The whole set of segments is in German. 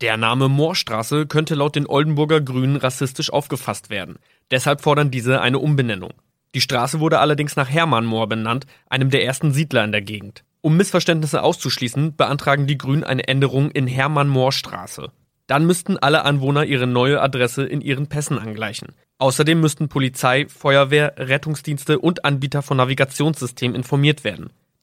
Der Name Moorstraße könnte laut den Oldenburger Grünen rassistisch aufgefasst werden. Deshalb fordern diese eine Umbenennung. Die Straße wurde allerdings nach Hermann Moor benannt, einem der ersten Siedler in der Gegend. Um Missverständnisse auszuschließen, beantragen die Grünen eine Änderung in Hermann Moor Straße. Dann müssten alle Anwohner ihre neue Adresse in ihren Pässen angleichen. Außerdem müssten Polizei, Feuerwehr, Rettungsdienste und Anbieter von Navigationssystemen informiert werden.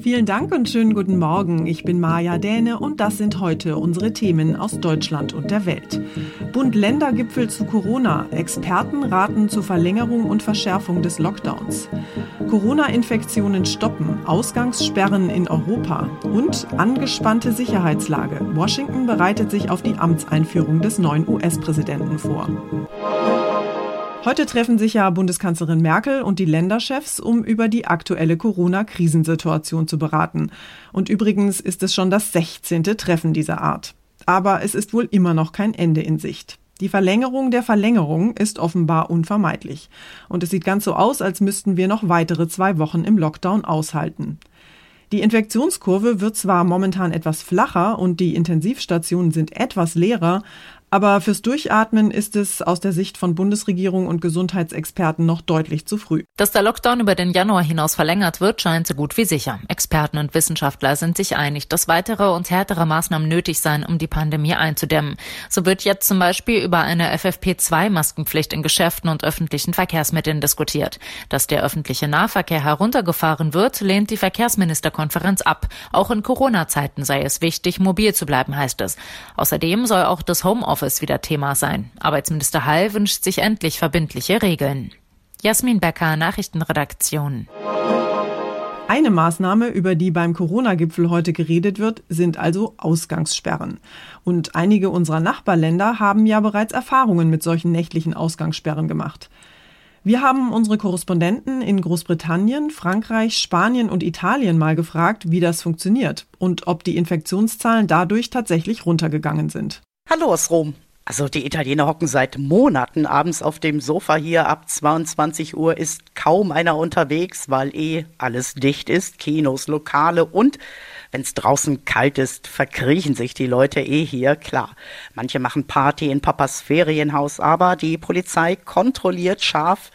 Vielen Dank und schönen guten Morgen. Ich bin Maja Däne und das sind heute unsere Themen aus Deutschland und der Welt. Bund-Länder-Gipfel zu Corona. Experten raten zur Verlängerung und Verschärfung des Lockdowns. Corona-Infektionen stoppen. Ausgangssperren in Europa. Und angespannte Sicherheitslage. Washington bereitet sich auf die Amtseinführung des neuen US-Präsidenten vor. Heute treffen sich ja Bundeskanzlerin Merkel und die Länderchefs, um über die aktuelle Corona-Krisensituation zu beraten. Und übrigens ist es schon das 16. Treffen dieser Art. Aber es ist wohl immer noch kein Ende in Sicht. Die Verlängerung der Verlängerung ist offenbar unvermeidlich. Und es sieht ganz so aus, als müssten wir noch weitere zwei Wochen im Lockdown aushalten. Die Infektionskurve wird zwar momentan etwas flacher und die Intensivstationen sind etwas leerer, aber fürs Durchatmen ist es aus der Sicht von Bundesregierung und Gesundheitsexperten noch deutlich zu früh. Dass der Lockdown über den Januar hinaus verlängert wird, scheint so gut wie sicher. Experten und Wissenschaftler sind sich einig, dass weitere und härtere Maßnahmen nötig seien, um die Pandemie einzudämmen. So wird jetzt zum Beispiel über eine FFP2-Maskenpflicht in Geschäften und öffentlichen Verkehrsmitteln diskutiert. Dass der öffentliche Nahverkehr heruntergefahren wird, lehnt die Verkehrsministerkonferenz ab. Auch in Corona-Zeiten sei es wichtig, mobil zu bleiben, heißt es. Außerdem soll auch das Homeoffice Homeoffice wieder Thema sein. Arbeitsminister Hall wünscht sich endlich verbindliche Regeln. Jasmin Becker, Nachrichtenredaktion. Eine Maßnahme, über die beim Corona-Gipfel heute geredet wird, sind also Ausgangssperren. Und einige unserer Nachbarländer haben ja bereits Erfahrungen mit solchen nächtlichen Ausgangssperren gemacht. Wir haben unsere Korrespondenten in Großbritannien, Frankreich, Spanien und Italien mal gefragt, wie das funktioniert und ob die Infektionszahlen dadurch tatsächlich runtergegangen sind. Hallo aus Rom. Also die Italiener hocken seit Monaten abends auf dem Sofa hier. Ab 22 Uhr ist kaum einer unterwegs, weil eh alles dicht ist. Kinos, Lokale und wenn es draußen kalt ist, verkriechen sich die Leute eh hier. Klar, manche machen Party in Papas Ferienhaus, aber die Polizei kontrolliert scharf.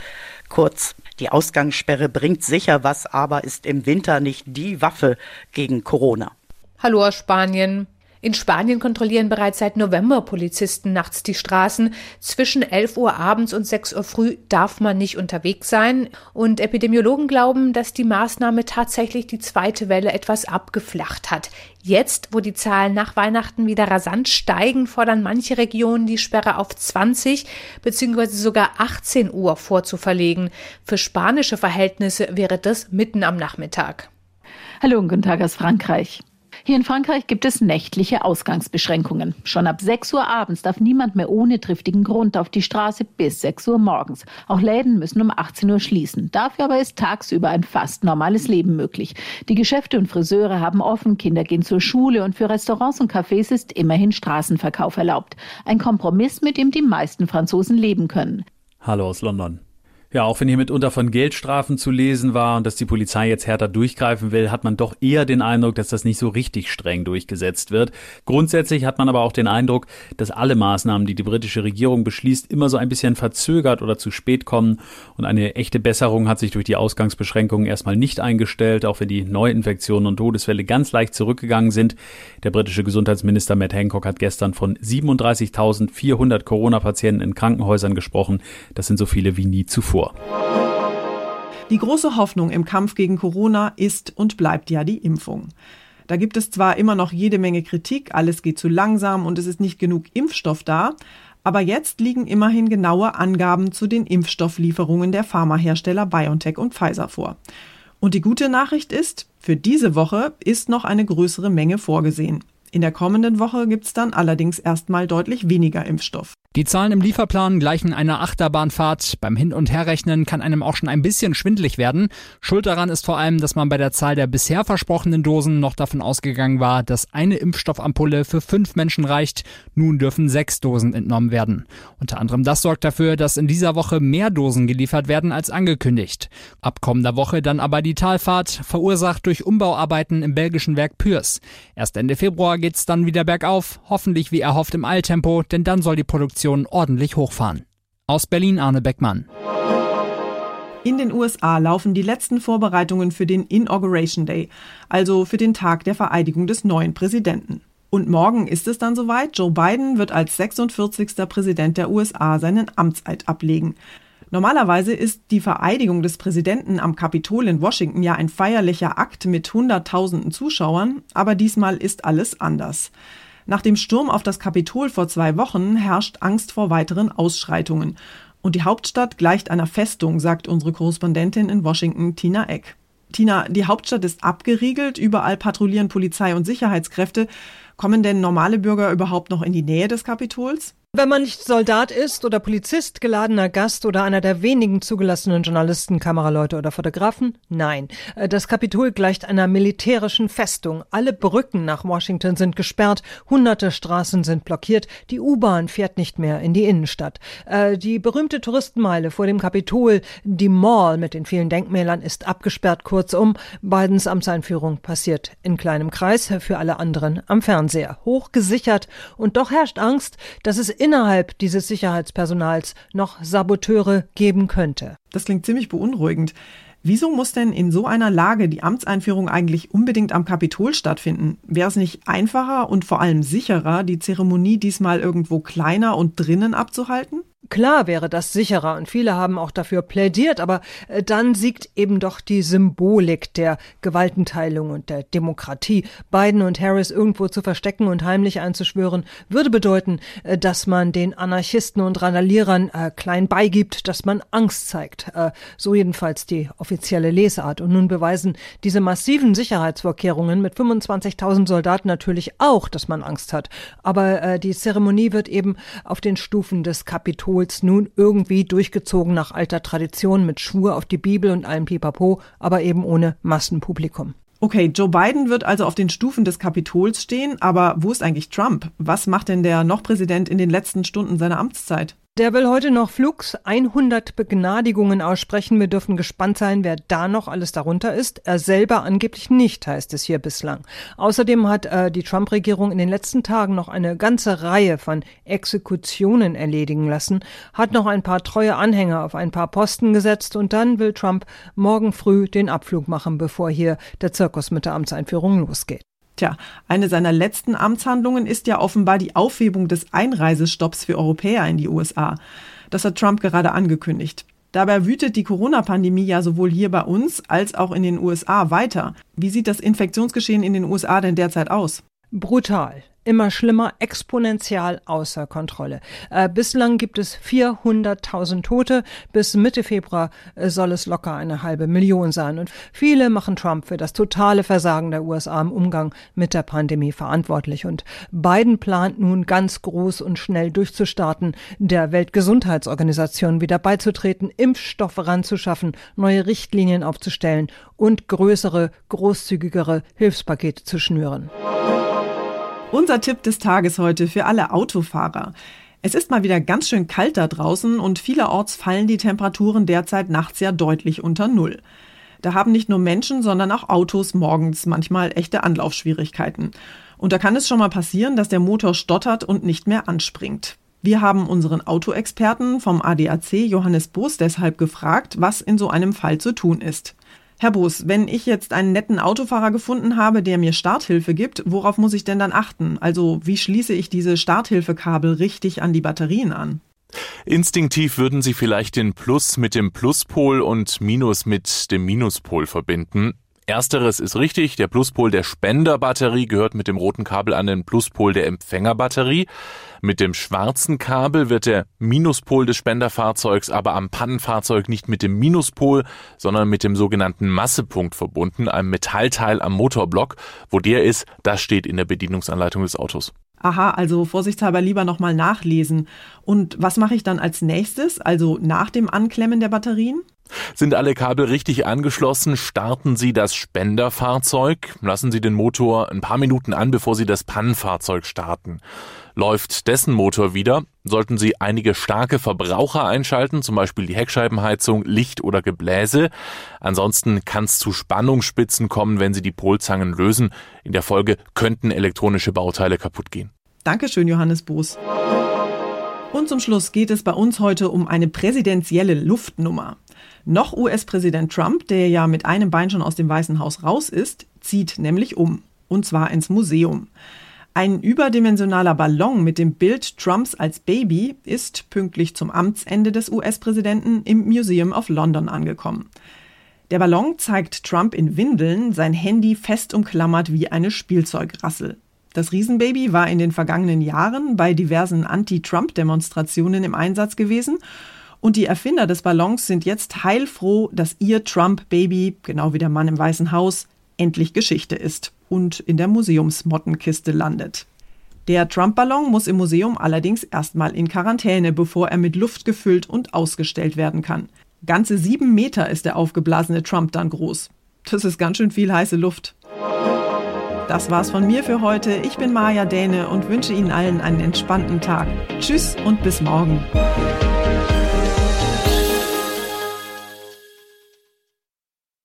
Kurz, die Ausgangssperre bringt sicher was, aber ist im Winter nicht die Waffe gegen Corona. Hallo aus Spanien. In Spanien kontrollieren bereits seit November Polizisten nachts die Straßen. Zwischen 11 Uhr abends und 6 Uhr früh darf man nicht unterwegs sein. Und Epidemiologen glauben, dass die Maßnahme tatsächlich die zweite Welle etwas abgeflacht hat. Jetzt, wo die Zahlen nach Weihnachten wieder rasant steigen, fordern manche Regionen die Sperre auf 20 bzw. sogar 18 Uhr vorzuverlegen. Für spanische Verhältnisse wäre das mitten am Nachmittag. Hallo und guten Tag aus Frankreich. Hier in Frankreich gibt es nächtliche Ausgangsbeschränkungen. Schon ab 6 Uhr abends darf niemand mehr ohne triftigen Grund auf die Straße bis 6 Uhr morgens. Auch Läden müssen um 18 Uhr schließen. Dafür aber ist tagsüber ein fast normales Leben möglich. Die Geschäfte und Friseure haben offen, Kinder gehen zur Schule und für Restaurants und Cafés ist immerhin Straßenverkauf erlaubt. Ein Kompromiss, mit dem die meisten Franzosen leben können. Hallo aus London. Ja, auch wenn hier mitunter von Geldstrafen zu lesen war und dass die Polizei jetzt härter durchgreifen will, hat man doch eher den Eindruck, dass das nicht so richtig streng durchgesetzt wird. Grundsätzlich hat man aber auch den Eindruck, dass alle Maßnahmen, die die britische Regierung beschließt, immer so ein bisschen verzögert oder zu spät kommen. Und eine echte Besserung hat sich durch die Ausgangsbeschränkungen erstmal nicht eingestellt, auch wenn die Neuinfektionen und Todesfälle ganz leicht zurückgegangen sind. Der britische Gesundheitsminister Matt Hancock hat gestern von 37.400 Corona-Patienten in Krankenhäusern gesprochen. Das sind so viele wie nie zuvor vor. Die große Hoffnung im Kampf gegen Corona ist und bleibt ja die Impfung. Da gibt es zwar immer noch jede Menge Kritik, alles geht zu langsam und es ist nicht genug Impfstoff da, aber jetzt liegen immerhin genaue Angaben zu den Impfstofflieferungen der Pharmahersteller BioNTech und Pfizer vor. Und die gute Nachricht ist, für diese Woche ist noch eine größere Menge vorgesehen. In der kommenden Woche gibt es dann allerdings erstmal deutlich weniger Impfstoff. Die Zahlen im Lieferplan gleichen einer Achterbahnfahrt. Beim Hin- und Herrechnen kann einem auch schon ein bisschen schwindlig werden. Schuld daran ist vor allem, dass man bei der Zahl der bisher versprochenen Dosen noch davon ausgegangen war, dass eine Impfstoffampulle für fünf Menschen reicht. Nun dürfen sechs Dosen entnommen werden. Unter anderem das sorgt dafür, dass in dieser Woche mehr Dosen geliefert werden als angekündigt. Ab kommender Woche dann aber die Talfahrt, verursacht durch Umbauarbeiten im belgischen Werk Pürs. Erst Ende Februar geht's dann wieder bergauf, hoffentlich wie erhofft im Eiltempo, denn dann soll die Produktion Produktion ordentlich hochfahren. Aus Berlin Arne Beckmann. In den USA laufen die letzten Vorbereitungen für den Inauguration Day, also für den Tag der Vereidigung des neuen Präsidenten. Und morgen ist es dann soweit. Joe Biden wird als 46. Präsident der USA seinen Amtseid ablegen. Normalerweise ist die Vereidigung des Präsidenten am Kapitol in Washington ja ein feierlicher Akt mit Hunderttausenden Zuschauern, aber diesmal ist alles anders. Nach dem Sturm auf das Kapitol vor zwei Wochen herrscht Angst vor weiteren Ausschreitungen. Und die Hauptstadt gleicht einer Festung, sagt unsere Korrespondentin in Washington, Tina Eck. Tina, die Hauptstadt ist abgeriegelt, überall patrouillieren Polizei und Sicherheitskräfte. Kommen denn normale Bürger überhaupt noch in die Nähe des Kapitols? Wenn man nicht Soldat ist oder Polizist, geladener Gast oder einer der wenigen zugelassenen Journalisten, Kameraleute oder Fotografen, nein. Äh, das Kapitol gleicht einer militärischen Festung. Alle Brücken nach Washington sind gesperrt, hunderte Straßen sind blockiert, die U-Bahn fährt nicht mehr in die Innenstadt. Äh, die berühmte Touristenmeile vor dem Kapitol, die Mall mit den vielen Denkmälern, ist abgesperrt. Kurzum, Bidens Amtseinführung passiert in kleinem Kreis, für alle anderen am Fernseher. Hoch gesichert und doch herrscht Angst, dass es innerhalb dieses Sicherheitspersonals noch Saboteure geben könnte. Das klingt ziemlich beunruhigend. Wieso muss denn in so einer Lage die Amtseinführung eigentlich unbedingt am Kapitol stattfinden? Wäre es nicht einfacher und vor allem sicherer, die Zeremonie diesmal irgendwo kleiner und drinnen abzuhalten? Klar wäre das sicherer und viele haben auch dafür plädiert, aber äh, dann siegt eben doch die Symbolik der Gewaltenteilung und der Demokratie. Biden und Harris irgendwo zu verstecken und heimlich einzuschwören, würde bedeuten, äh, dass man den Anarchisten und Randalierern äh, klein beigibt, dass man Angst zeigt. Äh, so jedenfalls die offizielle Lesart. Und nun beweisen diese massiven Sicherheitsvorkehrungen mit 25.000 Soldaten natürlich auch, dass man Angst hat. Aber äh, die Zeremonie wird eben auf den Stufen des Kapitols Kohl's nun irgendwie durchgezogen nach alter Tradition mit Schwur auf die Bibel und allem Pipapo, aber eben ohne Massenpublikum. Okay, Joe Biden wird also auf den Stufen des Kapitols stehen, aber wo ist eigentlich Trump? Was macht denn der noch Präsident in den letzten Stunden seiner Amtszeit? Der will heute noch Flugs 100 Begnadigungen aussprechen. Wir dürfen gespannt sein, wer da noch alles darunter ist. Er selber angeblich nicht, heißt es hier bislang. Außerdem hat äh, die Trump-Regierung in den letzten Tagen noch eine ganze Reihe von Exekutionen erledigen lassen, hat noch ein paar treue Anhänger auf ein paar Posten gesetzt und dann will Trump morgen früh den Abflug machen, bevor hier der Zirkus mit der Amtseinführung losgeht. Tja, eine seiner letzten Amtshandlungen ist ja offenbar die Aufhebung des Einreisestopps für Europäer in die USA. Das hat Trump gerade angekündigt. Dabei wütet die Corona-Pandemie ja sowohl hier bei uns als auch in den USA weiter. Wie sieht das Infektionsgeschehen in den USA denn derzeit aus? Brutal. Immer schlimmer, exponentiell außer Kontrolle. Äh, bislang gibt es 400.000 Tote. Bis Mitte Februar äh, soll es locker eine halbe Million sein. Und viele machen Trump für das totale Versagen der USA im Umgang mit der Pandemie verantwortlich. Und Biden plant nun ganz groß und schnell durchzustarten, der Weltgesundheitsorganisation wieder beizutreten, Impfstoffe ranzuschaffen, neue Richtlinien aufzustellen und größere, großzügigere Hilfspakete zu schnüren. Unser Tipp des Tages heute für alle Autofahrer. Es ist mal wieder ganz schön kalt da draußen und vielerorts fallen die Temperaturen derzeit nachts ja deutlich unter Null. Da haben nicht nur Menschen, sondern auch Autos morgens manchmal echte Anlaufschwierigkeiten. Und da kann es schon mal passieren, dass der Motor stottert und nicht mehr anspringt. Wir haben unseren Autoexperten vom ADAC Johannes Boos deshalb gefragt, was in so einem Fall zu tun ist. Herr Boos, wenn ich jetzt einen netten Autofahrer gefunden habe, der mir Starthilfe gibt, worauf muss ich denn dann achten? Also wie schließe ich diese Starthilfekabel richtig an die Batterien an? Instinktiv würden Sie vielleicht den Plus mit dem Pluspol und Minus mit dem Minuspol verbinden. Ersteres ist richtig, der Pluspol der Spenderbatterie gehört mit dem roten Kabel an den Pluspol der Empfängerbatterie. Mit dem schwarzen Kabel wird der Minuspol des Spenderfahrzeugs aber am Pannenfahrzeug nicht mit dem Minuspol, sondern mit dem sogenannten Massepunkt verbunden, einem Metallteil am Motorblock. Wo der ist, das steht in der Bedienungsanleitung des Autos. Aha, also vorsichtshalber lieber nochmal nachlesen. Und was mache ich dann als nächstes, also nach dem Anklemmen der Batterien? Sind alle Kabel richtig angeschlossen, starten Sie das Spenderfahrzeug, lassen Sie den Motor ein paar Minuten an, bevor Sie das Pannenfahrzeug starten. Läuft dessen Motor wieder, sollten Sie einige starke Verbraucher einschalten, zum Beispiel die Heckscheibenheizung, Licht oder Gebläse. Ansonsten kann es zu Spannungsspitzen kommen, wenn Sie die Polzangen lösen. In der Folge könnten elektronische Bauteile kaputt gehen. Dankeschön, Johannes Boos. Und zum Schluss geht es bei uns heute um eine präsidentielle Luftnummer. Noch US-Präsident Trump, der ja mit einem Bein schon aus dem Weißen Haus raus ist, zieht nämlich um. Und zwar ins Museum. Ein überdimensionaler Ballon mit dem Bild Trumps als Baby ist pünktlich zum Amtsende des US-Präsidenten im Museum of London angekommen. Der Ballon zeigt Trump in Windeln, sein Handy fest umklammert wie eine Spielzeugrassel. Das Riesenbaby war in den vergangenen Jahren bei diversen Anti-Trump-Demonstrationen im Einsatz gewesen und die Erfinder des Ballons sind jetzt heilfroh, dass ihr Trump-Baby, genau wie der Mann im Weißen Haus, endlich Geschichte ist und in der Museumsmottenkiste landet. Der Trump-Ballon muss im Museum allerdings erstmal in Quarantäne, bevor er mit Luft gefüllt und ausgestellt werden kann. Ganze sieben Meter ist der aufgeblasene Trump dann groß. Das ist ganz schön viel heiße Luft. Das war's von mir für heute. Ich bin Maja Däne und wünsche Ihnen allen einen entspannten Tag. Tschüss und bis morgen.